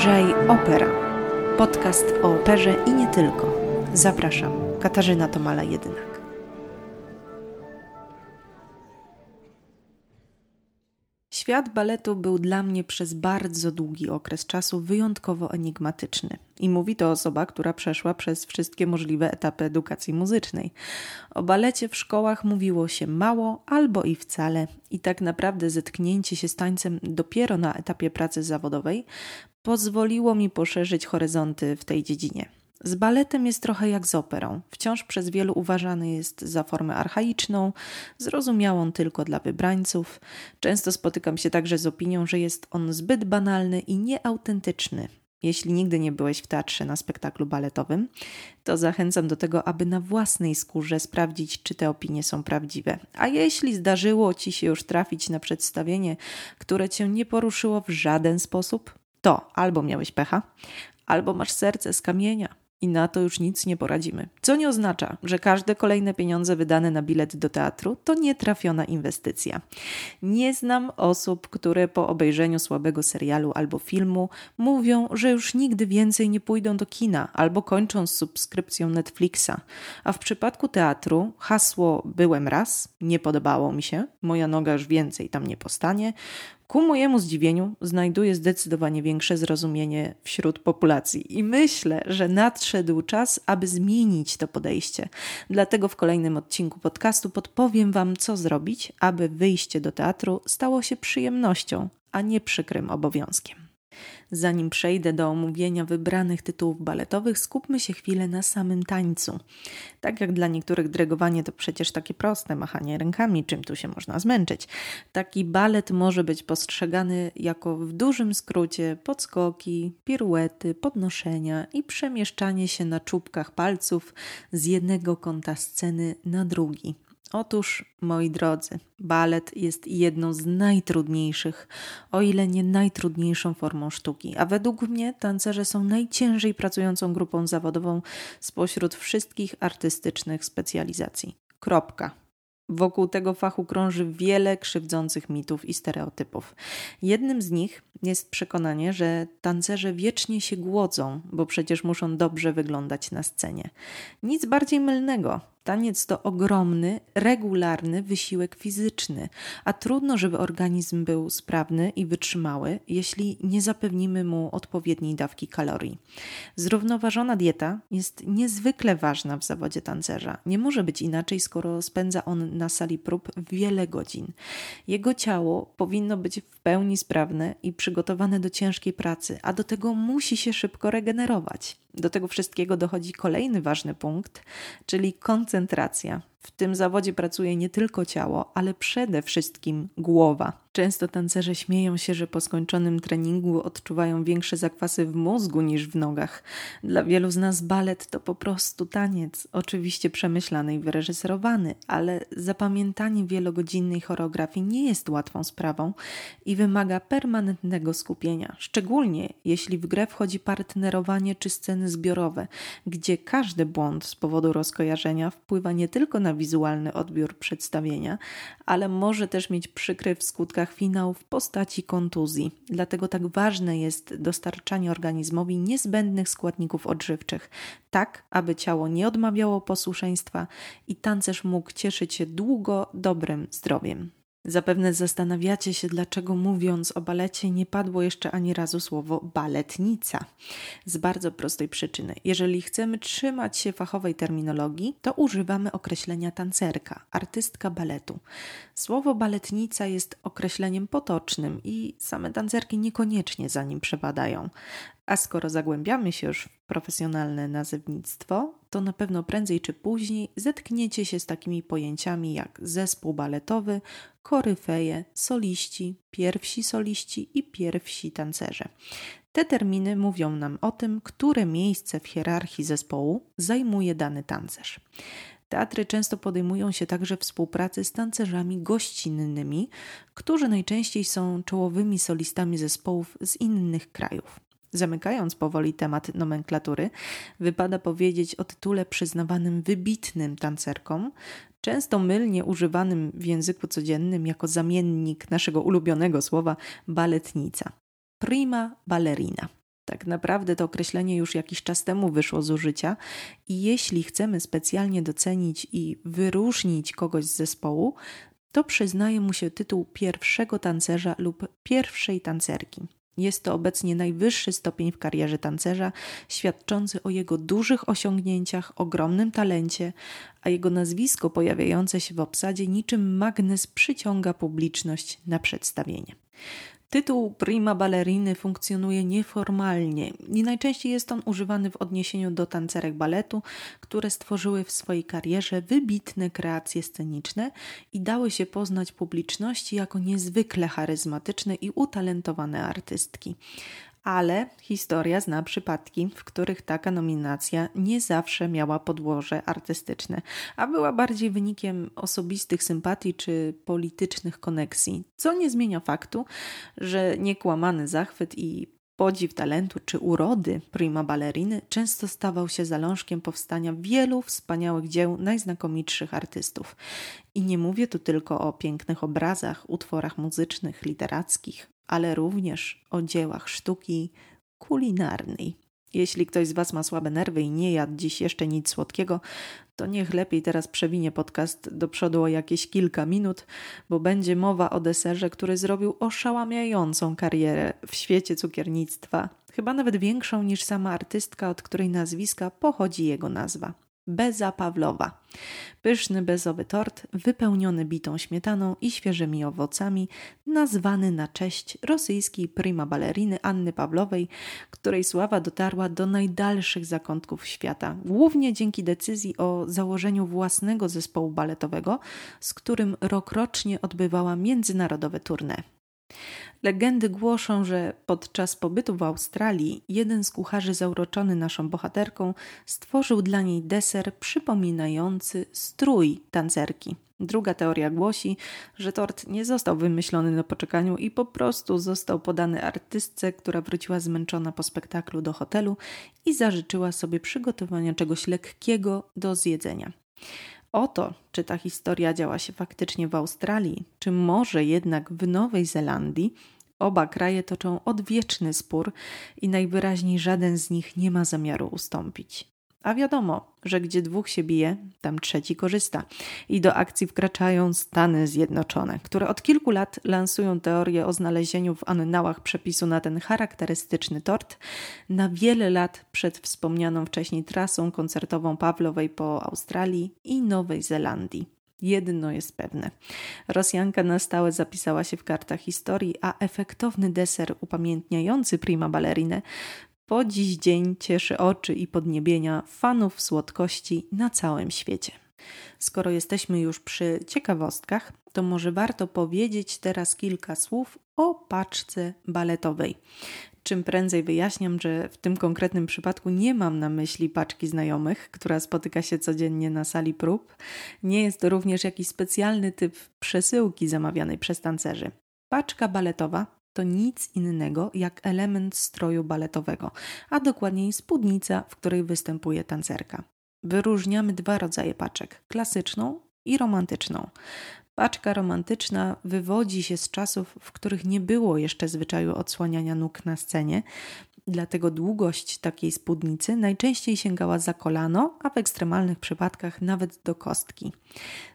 Lżej Opera. Podcast o operze i nie tylko. Zapraszam, Katarzyna Tomala Jedynak. Świat baletu był dla mnie przez bardzo długi okres czasu wyjątkowo enigmatyczny. I mówi to osoba, która przeszła przez wszystkie możliwe etapy edukacji muzycznej. O balecie w szkołach mówiło się mało albo i wcale, i tak naprawdę zetknięcie się z tańcem dopiero na etapie pracy zawodowej pozwoliło mi poszerzyć horyzonty w tej dziedzinie. Z baletem jest trochę jak z operą. Wciąż przez wielu uważany jest za formę archaiczną, zrozumiałą tylko dla wybrańców. Często spotykam się także z opinią, że jest on zbyt banalny i nieautentyczny. Jeśli nigdy nie byłeś w teatrze na spektaklu baletowym, to zachęcam do tego, aby na własnej skórze sprawdzić, czy te opinie są prawdziwe. A jeśli zdarzyło ci się już trafić na przedstawienie, które cię nie poruszyło w żaden sposób, to albo miałeś pecha, albo masz serce z kamienia i na to już nic nie poradzimy. Co nie oznacza, że każde kolejne pieniądze wydane na bilet do teatru to nietrafiona inwestycja. Nie znam osób, które po obejrzeniu słabego serialu albo filmu mówią, że już nigdy więcej nie pójdą do kina albo kończą z subskrypcją Netflixa. A w przypadku teatru hasło byłem raz, nie podobało mi się, moja noga już więcej tam nie postanie, Ku mojemu zdziwieniu znajduję zdecydowanie większe zrozumienie wśród populacji i myślę, że nadszedł czas, aby zmienić to podejście. Dlatego w kolejnym odcinku podcastu podpowiem Wam, co zrobić, aby wyjście do teatru stało się przyjemnością, a nie przykrym obowiązkiem. Zanim przejdę do omówienia wybranych tytułów baletowych, skupmy się chwilę na samym tańcu. Tak jak dla niektórych dyrygowanie to przecież takie proste machanie rękami, czym tu się można zmęczyć. Taki balet może być postrzegany jako w dużym skrócie podskoki, piruety, podnoszenia i przemieszczanie się na czubkach palców z jednego kąta sceny na drugi. Otóż, moi drodzy, balet jest jedną z najtrudniejszych, o ile nie najtrudniejszą formą sztuki, a według mnie tancerze są najciężej pracującą grupą zawodową spośród wszystkich artystycznych specjalizacji. Kropka. Wokół tego fachu krąży wiele krzywdzących mitów i stereotypów. Jednym z nich jest przekonanie, że tancerze wiecznie się głodzą, bo przecież muszą dobrze wyglądać na scenie. Nic bardziej mylnego. Taniec to ogromny, regularny wysiłek fizyczny, a trudno, żeby organizm był sprawny i wytrzymały, jeśli nie zapewnimy mu odpowiedniej dawki kalorii. Zrównoważona dieta jest niezwykle ważna w zawodzie tancerza. Nie może być inaczej, skoro spędza on na sali prób wiele godzin. Jego ciało powinno być w pełni sprawne i przygotowane do ciężkiej pracy, a do tego musi się szybko regenerować. Do tego wszystkiego dochodzi kolejny ważny punkt, czyli koncentracja koncentracja. W tym zawodzie pracuje nie tylko ciało, ale przede wszystkim głowa. Często tancerze śmieją się, że po skończonym treningu odczuwają większe zakwasy w mózgu niż w nogach. Dla wielu z nas balet to po prostu taniec, oczywiście przemyślany i wyreżyserowany, ale zapamiętanie wielogodzinnej choreografii nie jest łatwą sprawą i wymaga permanentnego skupienia, szczególnie jeśli w grę wchodzi partnerowanie czy sceny zbiorowe, gdzie każdy błąd z powodu rozkojarzenia wpływa nie tylko na wizualny odbiór przedstawienia, ale może też mieć przykry w skutkach finał w postaci kontuzji. Dlatego tak ważne jest dostarczanie organizmowi niezbędnych składników odżywczych, tak aby ciało nie odmawiało posłuszeństwa i tancerz mógł cieszyć się długo dobrym zdrowiem. Zapewne zastanawiacie się, dlaczego mówiąc o balecie nie padło jeszcze ani razu słowo baletnica. Z bardzo prostej przyczyny. Jeżeli chcemy trzymać się fachowej terminologii, to używamy określenia tancerka, artystka baletu. Słowo baletnica jest określeniem potocznym i same tancerki niekoniecznie za nim przepadają. A skoro zagłębiamy się już w profesjonalne nazewnictwo, to na pewno prędzej czy później zetkniecie się z takimi pojęciami jak zespół baletowy, koryfeje, soliści, pierwsi soliści i pierwsi tancerze. Te terminy mówią nam o tym, które miejsce w hierarchii zespołu zajmuje dany tancerz. Teatry często podejmują się także współpracy z tancerzami gościnnymi, którzy najczęściej są czołowymi solistami zespołów z innych krajów. Zamykając powoli temat nomenklatury, wypada powiedzieć o tytule przyznawanym wybitnym tancerkom, często mylnie używanym w języku codziennym jako zamiennik naszego ulubionego słowa baletnica. Prima ballerina. Tak naprawdę to określenie już jakiś czas temu wyszło z użycia i jeśli chcemy specjalnie docenić i wyróżnić kogoś z zespołu, to przyznaje mu się tytuł pierwszego tancerza lub pierwszej tancerki. Jest to obecnie najwyższy stopień w karierze tancerza, świadczący o jego dużych osiągnięciach, ogromnym talencie, a jego nazwisko pojawiające się w obsadzie niczym magnes przyciąga publiczność na przedstawienie. Tytuł prima balleriny funkcjonuje nieformalnie i najczęściej jest on używany w odniesieniu do tancerek baletu, które stworzyły w swojej karierze wybitne kreacje sceniczne i dały się poznać publiczności jako niezwykle charyzmatyczne i utalentowane artystki ale historia zna przypadki, w których taka nominacja nie zawsze miała podłoże artystyczne, a była bardziej wynikiem osobistych sympatii czy politycznych koneksji, co nie zmienia faktu, że niekłamany zachwyt i podziw talentu czy urody prima balleriny często stawał się zalążkiem powstania wielu wspaniałych dzieł najznakomitszych artystów. I nie mówię tu tylko o pięknych obrazach, utworach muzycznych, literackich, ale również o dziełach sztuki kulinarnej. Jeśli ktoś z Was ma słabe nerwy i nie jadł dziś jeszcze nic słodkiego, to niech lepiej teraz przewinie podcast do przodu o jakieś kilka minut, bo będzie mowa o deserze, który zrobił oszałamiającą karierę w świecie cukiernictwa, chyba nawet większą niż sama artystka, od której nazwiska pochodzi jego nazwa. Beza Pawlowa. Pyszny bezowy tort wypełniony bitą śmietaną i świeżymi owocami, nazwany na cześć rosyjskiej prima balleriny Anny Pawlowej, której sława dotarła do najdalszych zakątków świata, głównie dzięki decyzji o założeniu własnego zespołu baletowego, z którym rokrocznie odbywała międzynarodowe tournée. Legendy głoszą, że podczas pobytu w Australii jeden z kucharzy zauroczony naszą bohaterką stworzył dla niej deser przypominający strój tancerki. Druga teoria głosi, że tort nie został wymyślony na poczekaniu i po prostu został podany artystce, która wróciła zmęczona po spektaklu do hotelu i zażyczyła sobie przygotowania czegoś lekkiego do zjedzenia. O to, czy ta historia działa się faktycznie w Australii, czy może jednak w Nowej Zelandii, oba kraje toczą odwieczny spór i najwyraźniej żaden z nich nie ma zamiaru ustąpić. A wiadomo, że gdzie dwóch się bije, tam trzeci korzysta. I do akcji wkraczają Stany Zjednoczone, które od kilku lat lansują teorię o znalezieniu w annałach przepisu na ten charakterystyczny tort na wiele lat przed wspomnianą wcześniej trasą koncertową Pawlowej po Australii i Nowej Zelandii. Jedno jest pewne. Rosjanka na stałe zapisała się w kartach historii, a efektowny deser upamiętniający prima ballerinę po dziś dzień cieszy oczy i podniebienia fanów słodkości na całym świecie. Skoro jesteśmy już przy ciekawostkach, to może warto powiedzieć teraz kilka słów o paczce baletowej. Czym prędzej wyjaśniam, że w tym konkretnym przypadku nie mam na myśli paczki znajomych, która spotyka się codziennie na sali prób. Nie jest to również jakiś specjalny typ przesyłki zamawianej przez tancerzy. Paczka baletowa to nic innego jak element stroju baletowego, a dokładniej spódnica, w której występuje tancerka. Wyróżniamy dwa rodzaje paczek: klasyczną i romantyczną. Paczka romantyczna wywodzi się z czasów, w których nie było jeszcze zwyczaju odsłaniania nóg na scenie, dlatego długość takiej spódnicy najczęściej sięgała za kolano, a w ekstremalnych przypadkach nawet do kostki.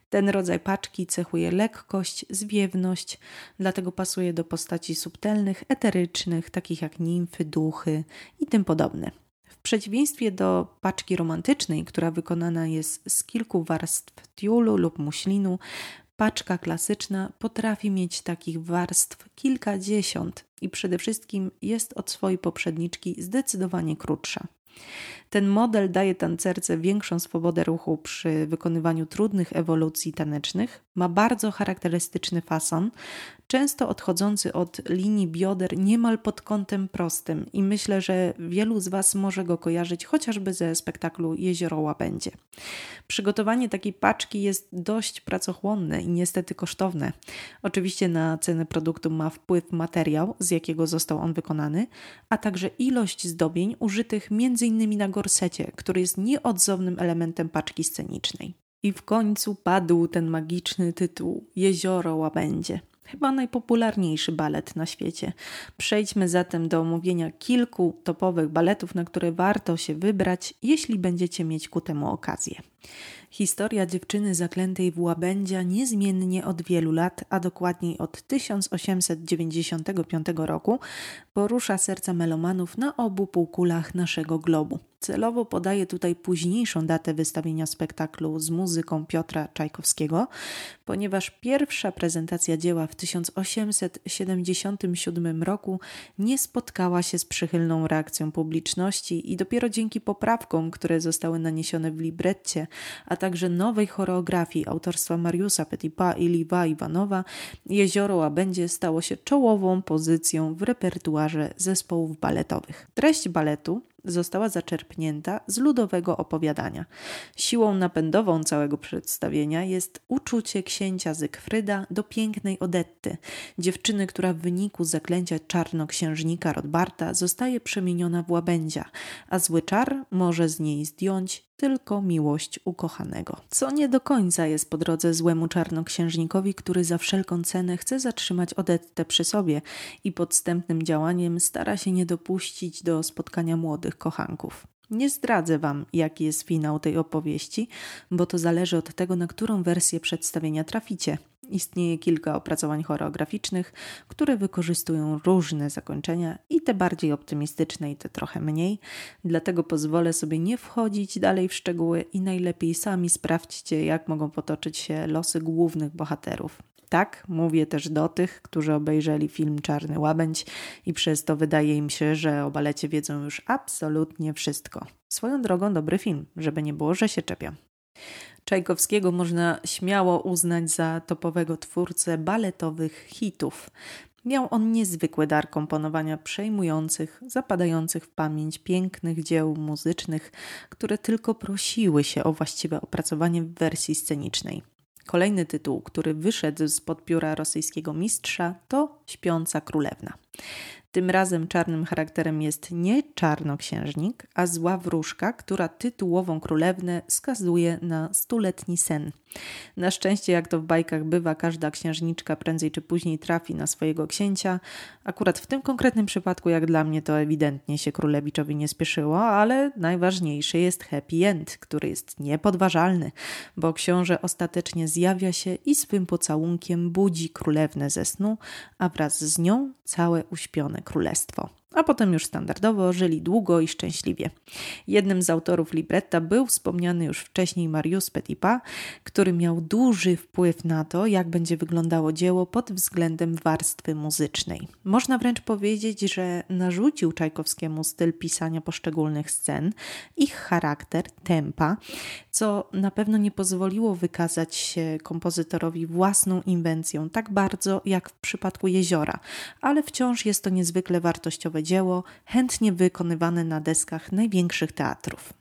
Ten rodzaj paczki cechuje lekkość, zwiewność, dlatego pasuje do postaci subtelnych, eterycznych, takich jak nimfy, duchy i tym podobne. W przeciwieństwie do paczki romantycznej, która wykonana jest z kilku warstw tiulu lub muślinu, paczka klasyczna potrafi mieć takich warstw kilkadziesiąt i przede wszystkim jest od swojej poprzedniczki zdecydowanie krótsza. Ten model daje tancerce większą swobodę ruchu przy wykonywaniu trudnych ewolucji tanecznych, ma bardzo charakterystyczny fason, często odchodzący od linii bioder niemal pod kątem prostym i myślę, że wielu z Was może go kojarzyć chociażby ze spektaklu Jezioro Łabędzie. Przygotowanie takiej paczki jest dość pracochłonne i niestety kosztowne. Oczywiście na cenę produktu ma wpływ materiał, z jakiego został on wykonany, a także ilość zdobień użytych m.in. na gorsecie, który jest nieodzownym elementem paczki scenicznej. I w końcu padł ten magiczny tytuł Jezioro Łabędzie. chyba najpopularniejszy balet na świecie. Przejdźmy zatem do omówienia kilku topowych baletów, na które warto się wybrać, jeśli będziecie mieć ku temu okazję. Historia dziewczyny zaklętej w łabędzia niezmiennie od wielu lat, a dokładniej od 1895 roku, porusza serca melomanów na obu półkulach naszego globu. Celowo podaję tutaj późniejszą datę wystawienia spektaklu z muzyką Piotra Czajkowskiego, ponieważ pierwsza prezentacja dzieła w 1877 roku nie spotkała się z przychylną reakcją publiczności i dopiero dzięki poprawkom, które zostały naniesione w libretcie, a także nowej choreografii autorstwa Mariusa Petipa i Liwa Iwanowa, Jezioro Łabędzie stało się czołową pozycją w repertuarze zespołów baletowych. Treść baletu została zaczerpnięta z ludowego opowiadania. Siłą napędową całego przedstawienia jest uczucie księcia Zygfryda do pięknej Odetty, dziewczyny, która w wyniku zaklęcia czarnoksiężnika Rodbarta zostaje przemieniona w łabędzia, a zły czar może z niej zdjąć tylko miłość ukochanego. Co nie do końca jest po drodze złemu czarnoksiężnikowi, który za wszelką cenę chce zatrzymać Odettę przy sobie i podstępnym działaniem stara się nie dopuścić do spotkania młodych kochanków. Nie zdradzę Wam, jaki jest finał tej opowieści, bo to zależy od tego, na którą wersję przedstawienia traficie. Istnieje kilka opracowań choreograficznych, które wykorzystują różne zakończenia i te bardziej optymistyczne, i te trochę mniej. Dlatego pozwolę sobie nie wchodzić dalej w szczegóły i najlepiej sami sprawdźcie, jak mogą potoczyć się losy głównych bohaterów. Tak, mówię też do tych, którzy obejrzeli film Czarny Łabędź i przez to wydaje im się, że o balecie wiedzą już absolutnie wszystko. Swoją drogą dobry film, żeby nie było, że się czepiam. Czajkowskiego można śmiało uznać za topowego twórcę baletowych hitów. Miał on niezwykły dar komponowania przejmujących, zapadających w pamięć pięknych dzieł muzycznych, które tylko prosiły się o właściwe opracowanie w wersji scenicznej. Kolejny tytuł, który wyszedł spod pióra rosyjskiego mistrza, to Śpiąca Królewna. Tym razem czarnym charakterem jest nie czarnoksiężnik, a zła wróżka, która tytułową królewnę skazuje na stuletni sen. Na szczęście, jak to w bajkach bywa, każda księżniczka prędzej czy później trafi na swojego księcia. Akurat w tym konkretnym przypadku, jak dla mnie, to ewidentnie się królewiczowi nie spieszyło, ale najważniejszy jest happy end, który jest niepodważalny, bo książę ostatecznie zjawia się i swym pocałunkiem budzi królewnę ze snu, a wraz z nią całe uśpione królestwo a potem już standardowo żyli długo i szczęśliwie. Jednym z autorów libretta był wspomniany już wcześniej Marius Petipa, który miał duży wpływ na to, jak będzie wyglądało dzieło pod względem warstwy muzycznej. Można wręcz powiedzieć, że narzucił Czajkowskiemu styl pisania poszczególnych scen, ich charakter, tempa, co na pewno nie pozwoliło wykazać się kompozytorowi własną inwencją tak bardzo jak w przypadku jeziora, ale wciąż jest to niezwykle wartościowe dzieło, chętnie wykonywane na deskach największych teatrów.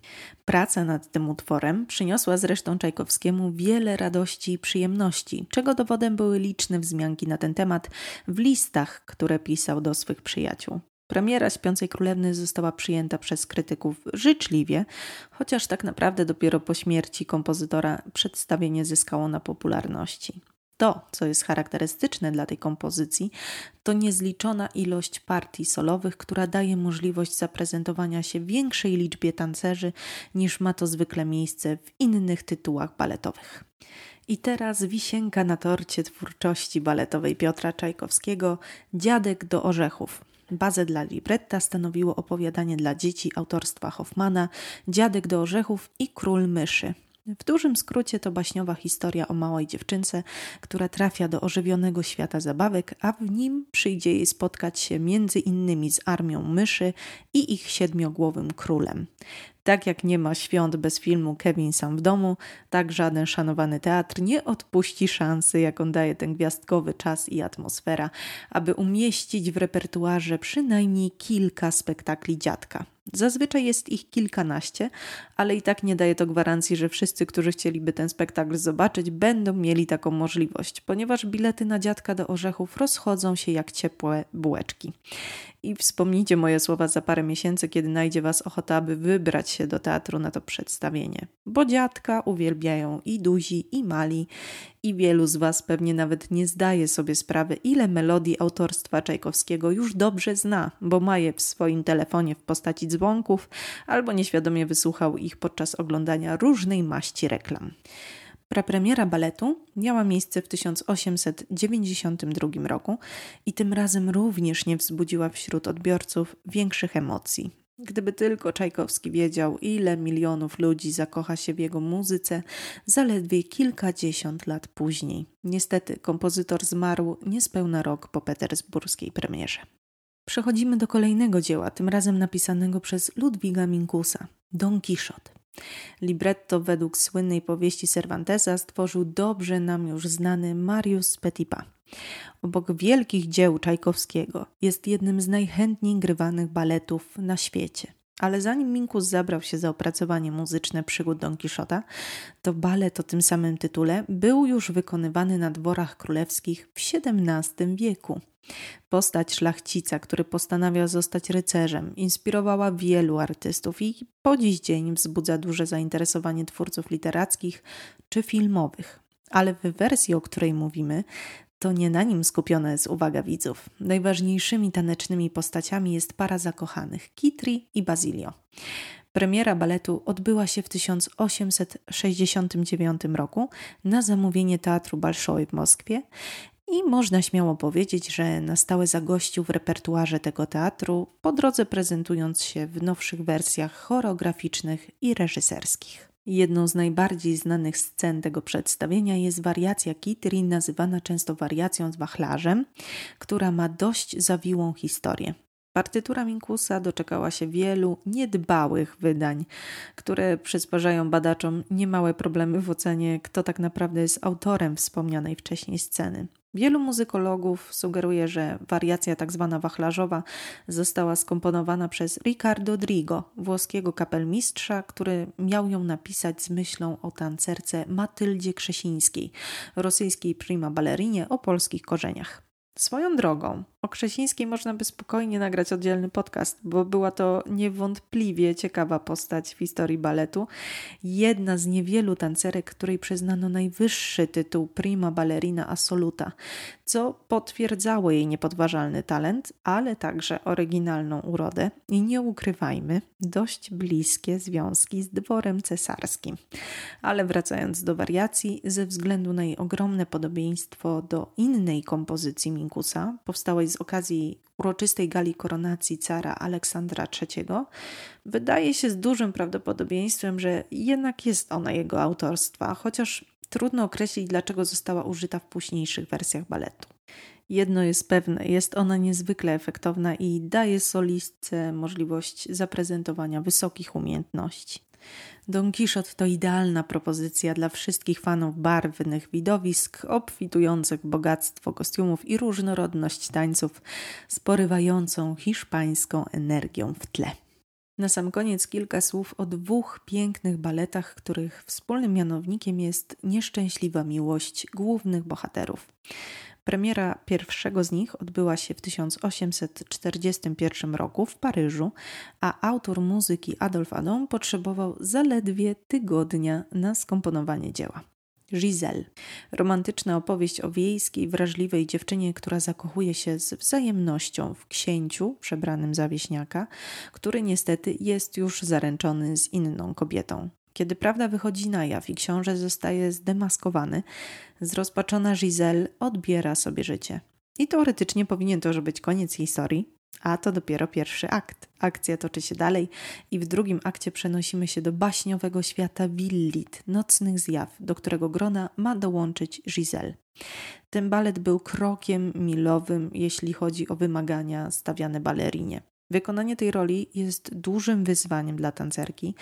Praca nad tym utworem przyniosła zresztą Czajkowskiemu wiele radości i przyjemności, czego dowodem były liczne wzmianki na ten temat w listach, które pisał do swych przyjaciół. Premiera Śpiącej Królewny została przyjęta przez krytyków życzliwie, chociaż tak naprawdę dopiero po śmierci kompozytora przedstawienie zyskało na popularności. To, co jest charakterystyczne dla tej kompozycji, to niezliczona ilość partii solowych, która daje możliwość zaprezentowania się większej liczbie tancerzy niż ma to zwykle miejsce w innych tytułach baletowych. I teraz wisienka na torcie twórczości baletowej Piotra Czajkowskiego Dziadek do orzechów. Bazę dla libretta stanowiło opowiadanie dla dzieci autorstwa Hoffmana Dziadek do orzechów i Król myszy w dużym skrócie to baśniowa historia o małej dziewczynce, która trafia do ożywionego świata zabawek, a w nim przyjdzie jej spotkać się między innymi z armią myszy i ich siedmiogłowym królem. Tak jak nie ma świąt bez filmu Kevin sam w domu, tak żaden szanowany teatr nie odpuści szansy, jaką daje ten gwiazdkowy czas i atmosfera, aby umieścić w repertuarze przynajmniej kilka spektakli dziadka. Zazwyczaj jest ich kilkanaście, ale i tak nie daje to gwarancji, że wszyscy, którzy chcieliby ten spektakl zobaczyć, będą mieli taką możliwość, ponieważ bilety na dziadka do orzechów rozchodzą się jak ciepłe bułeczki. I wspomnijcie moje słowa za parę miesięcy, kiedy najdzie Was ochota, aby wybrać się do teatru na to przedstawienie, bo dziadka uwielbiają i duzi, i mali, i wielu z Was pewnie nawet nie zdaje sobie sprawy, ile melodii autorstwa Czajkowskiego już dobrze zna, bo ma je w swoim telefonie w postaci dzwonków albo nieświadomie wysłuchał ich podczas oglądania różnej maści reklam. Prapremiera baletu miała miejsce w 1892 roku i tym razem również nie wzbudziła wśród odbiorców większych emocji. Gdyby tylko Czajkowski wiedział, ile milionów ludzi zakocha się w jego muzyce zaledwie kilkadziesiąt lat później. Niestety, kompozytor zmarł niespełna rok po petersburskiej premierze. Przechodzimy do kolejnego dzieła, tym razem napisanego przez Ludwiga Minkusa Don Quixote. Libretto według słynnej powieści Cervantesa stworzył dobrze nam już znany Marius Petipa. Obok wielkich dzieł Czajkowskiego jest jednym z najchętniej grywanych baletów na świecie. Ale zanim Minkus zabrał się za opracowanie muzyczne przygód Don Quixota, to balet o tym samym tytule był już wykonywany na dworach królewskich w XVII wieku. Postać szlachcica, który postanawia zostać rycerzem, inspirowała wielu artystów i po dziś dzień wzbudza duże zainteresowanie twórców literackich czy filmowych. Ale w wersji, o której mówimy, to nie na nim skupiona jest uwaga widzów. Najważniejszymi tanecznymi postaciami jest para zakochanych Kitri i Basilio. Premiera baletu odbyła się w 1869 roku na zamówienie Teatru Balszoi w Moskwie i można śmiało powiedzieć, że na stałe zagościł w repertuarze tego teatru, po drodze prezentując się w nowszych wersjach choreograficznych i reżyserskich. Jedną z najbardziej znanych scen tego przedstawienia jest wariacja Kitri, nazywana często wariacją z wachlarzem, która ma dość zawiłą historię. Partytura Minkusa doczekała się wielu niedbałych wydań, które przysparzają badaczom niemałe problemy w ocenie, kto tak naprawdę jest autorem wspomnianej wcześniej sceny. Wielu muzykologów sugeruje, że wariacja tzw. Tak wachlarzowa została skomponowana przez Riccardo Drigo, włoskiego kapelmistrza, który miał ją napisać z myślą o tancerce Matyldzie Krzesińskiej, rosyjskiej prima ballerinie o polskich korzeniach. Swoją drogą, o Krzesińskiej można by spokojnie nagrać oddzielny podcast, bo była to niewątpliwie ciekawa postać w historii baletu. Jedna z niewielu tancerek, której przyznano najwyższy tytuł prima ballerina assoluta, co potwierdzało jej niepodważalny talent, ale także oryginalną urodę i nie ukrywajmy, dość bliskie związki z dworem cesarskim. Ale wracając do wariacji, ze względu na jej ogromne podobieństwo do innej kompozycji Minkusa, powstałej z okazji uroczystej gali koronacji cara Aleksandra III, wydaje się z dużym prawdopodobieństwem, że jednak jest ona jego autorstwa, chociaż trudno określić, dlaczego została użyta w późniejszych wersjach baletu. Jedno jest pewne, jest ona niezwykle efektowna i daje solistce możliwość zaprezentowania wysokich umiejętności. Don Quixote to idealna propozycja dla wszystkich fanów barwnych widowisk, obfitujących bogactwo kostiumów i różnorodność tańców z porywającą hiszpańską energią w tle. Na sam koniec kilka słów o dwóch pięknych baletach, których wspólnym mianownikiem jest nieszczęśliwa miłość głównych bohaterów. Premiera pierwszego z nich odbyła się w 1841 roku w Paryżu, a autor muzyki Adolf Adam potrzebował zaledwie tygodnia na skomponowanie dzieła. Giselle. Romantyczna opowieść o wiejskiej, wrażliwej dziewczynie, która zakochuje się z wzajemnością w księciu przebranym za wieśniaka, który niestety jest już zaręczony z inną kobietą. Kiedy prawda wychodzi na jaw i książę zostaje zdemaskowany, zrozpaczona Giselle odbiera sobie życie. I teoretycznie powinien to już być koniec historii, a to dopiero pierwszy akt. Akcja toczy się dalej i w drugim akcie przenosimy się do baśniowego świata Willit, nocnych zjaw, do którego grona ma dołączyć Giselle. Ten balet był krokiem milowym, jeśli chodzi o wymagania stawiane balerinie. Wykonanie tej roli jest dużym wyzwaniem dla tancerki,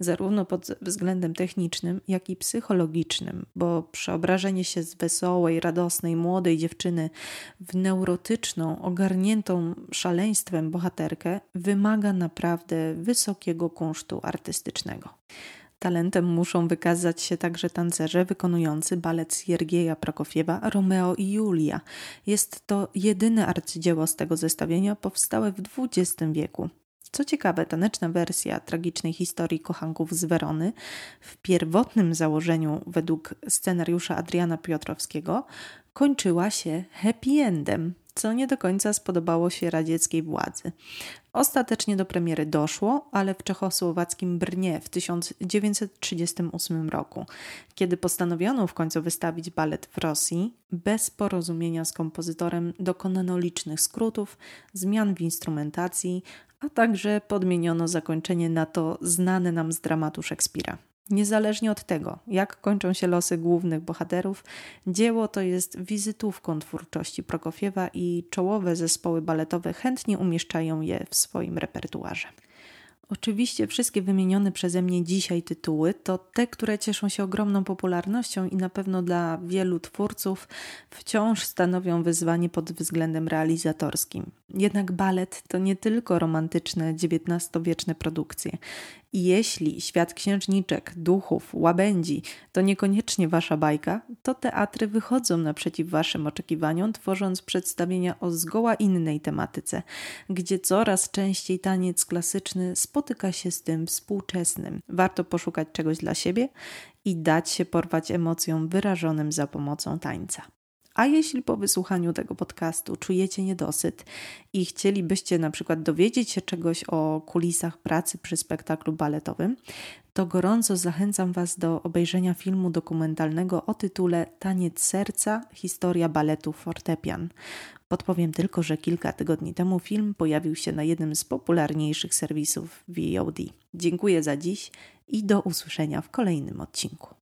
zarówno pod względem technicznym, jak i psychologicznym, bo przeobrażenie się z wesołej, radosnej, młodej dziewczyny w neurotyczną, ogarniętą szaleństwem bohaterkę wymaga naprawdę wysokiego kunsztu artystycznego. Talentem muszą wykazać się także tancerze wykonujący balet Siergieja Prokofiewa Romeo i Julia. Jest to jedyne arcydzieło z tego zestawienia powstałe w XX wieku. Co ciekawe, taneczna wersja tragicznej historii kochanków z Werony w pierwotnym założeniu według scenariusza Adriana Piotrowskiego kończyła się happy endem, co nie do końca spodobało się radzieckiej władzy. Ostatecznie do premiery doszło, ale w czechosłowackim Brnie w 1938 roku, kiedy postanowiono w końcu wystawić balet w Rosji, bez porozumienia z kompozytorem dokonano licznych skrótów, zmian w instrumentacji, a także podmieniono zakończenie na to znane nam z dramatu Szekspira. Niezależnie od tego, jak kończą się losy głównych bohaterów, dzieło to jest wizytówką twórczości Prokofiewa i czołowe zespoły baletowe chętnie umieszczają je w swoim repertuarze. Oczywiście wszystkie wymienione przeze mnie dzisiaj tytuły to te, które cieszą się ogromną popularnością i na pewno dla wielu twórców wciąż stanowią wyzwanie pod względem realizatorskim. Jednak balet to nie tylko romantyczne XIX-wieczne produkcje. I jeśli świat księżniczek, duchów, łabędzi to niekoniecznie wasza bajka, to teatry wychodzą naprzeciw waszym oczekiwaniom, tworząc przedstawienia o zgoła innej tematyce, gdzie coraz częściej taniec klasyczny spotyka się z tym współczesnym. Warto poszukać czegoś dla siebie i dać się porwać emocjom wyrażonym za pomocą tańca. A jeśli po wysłuchaniu tego podcastu czujecie niedosyt i chcielibyście na przykład dowiedzieć się czegoś o kulisach pracy przy spektaklu baletowym, to gorąco zachęcam Was do obejrzenia filmu dokumentalnego o tytule Taniec serca historia baletu fortepian. Podpowiem tylko, że kilka tygodni temu film pojawił się na jednym z popularniejszych serwisów VOD. Dziękuję za dziś i do usłyszenia w kolejnym odcinku.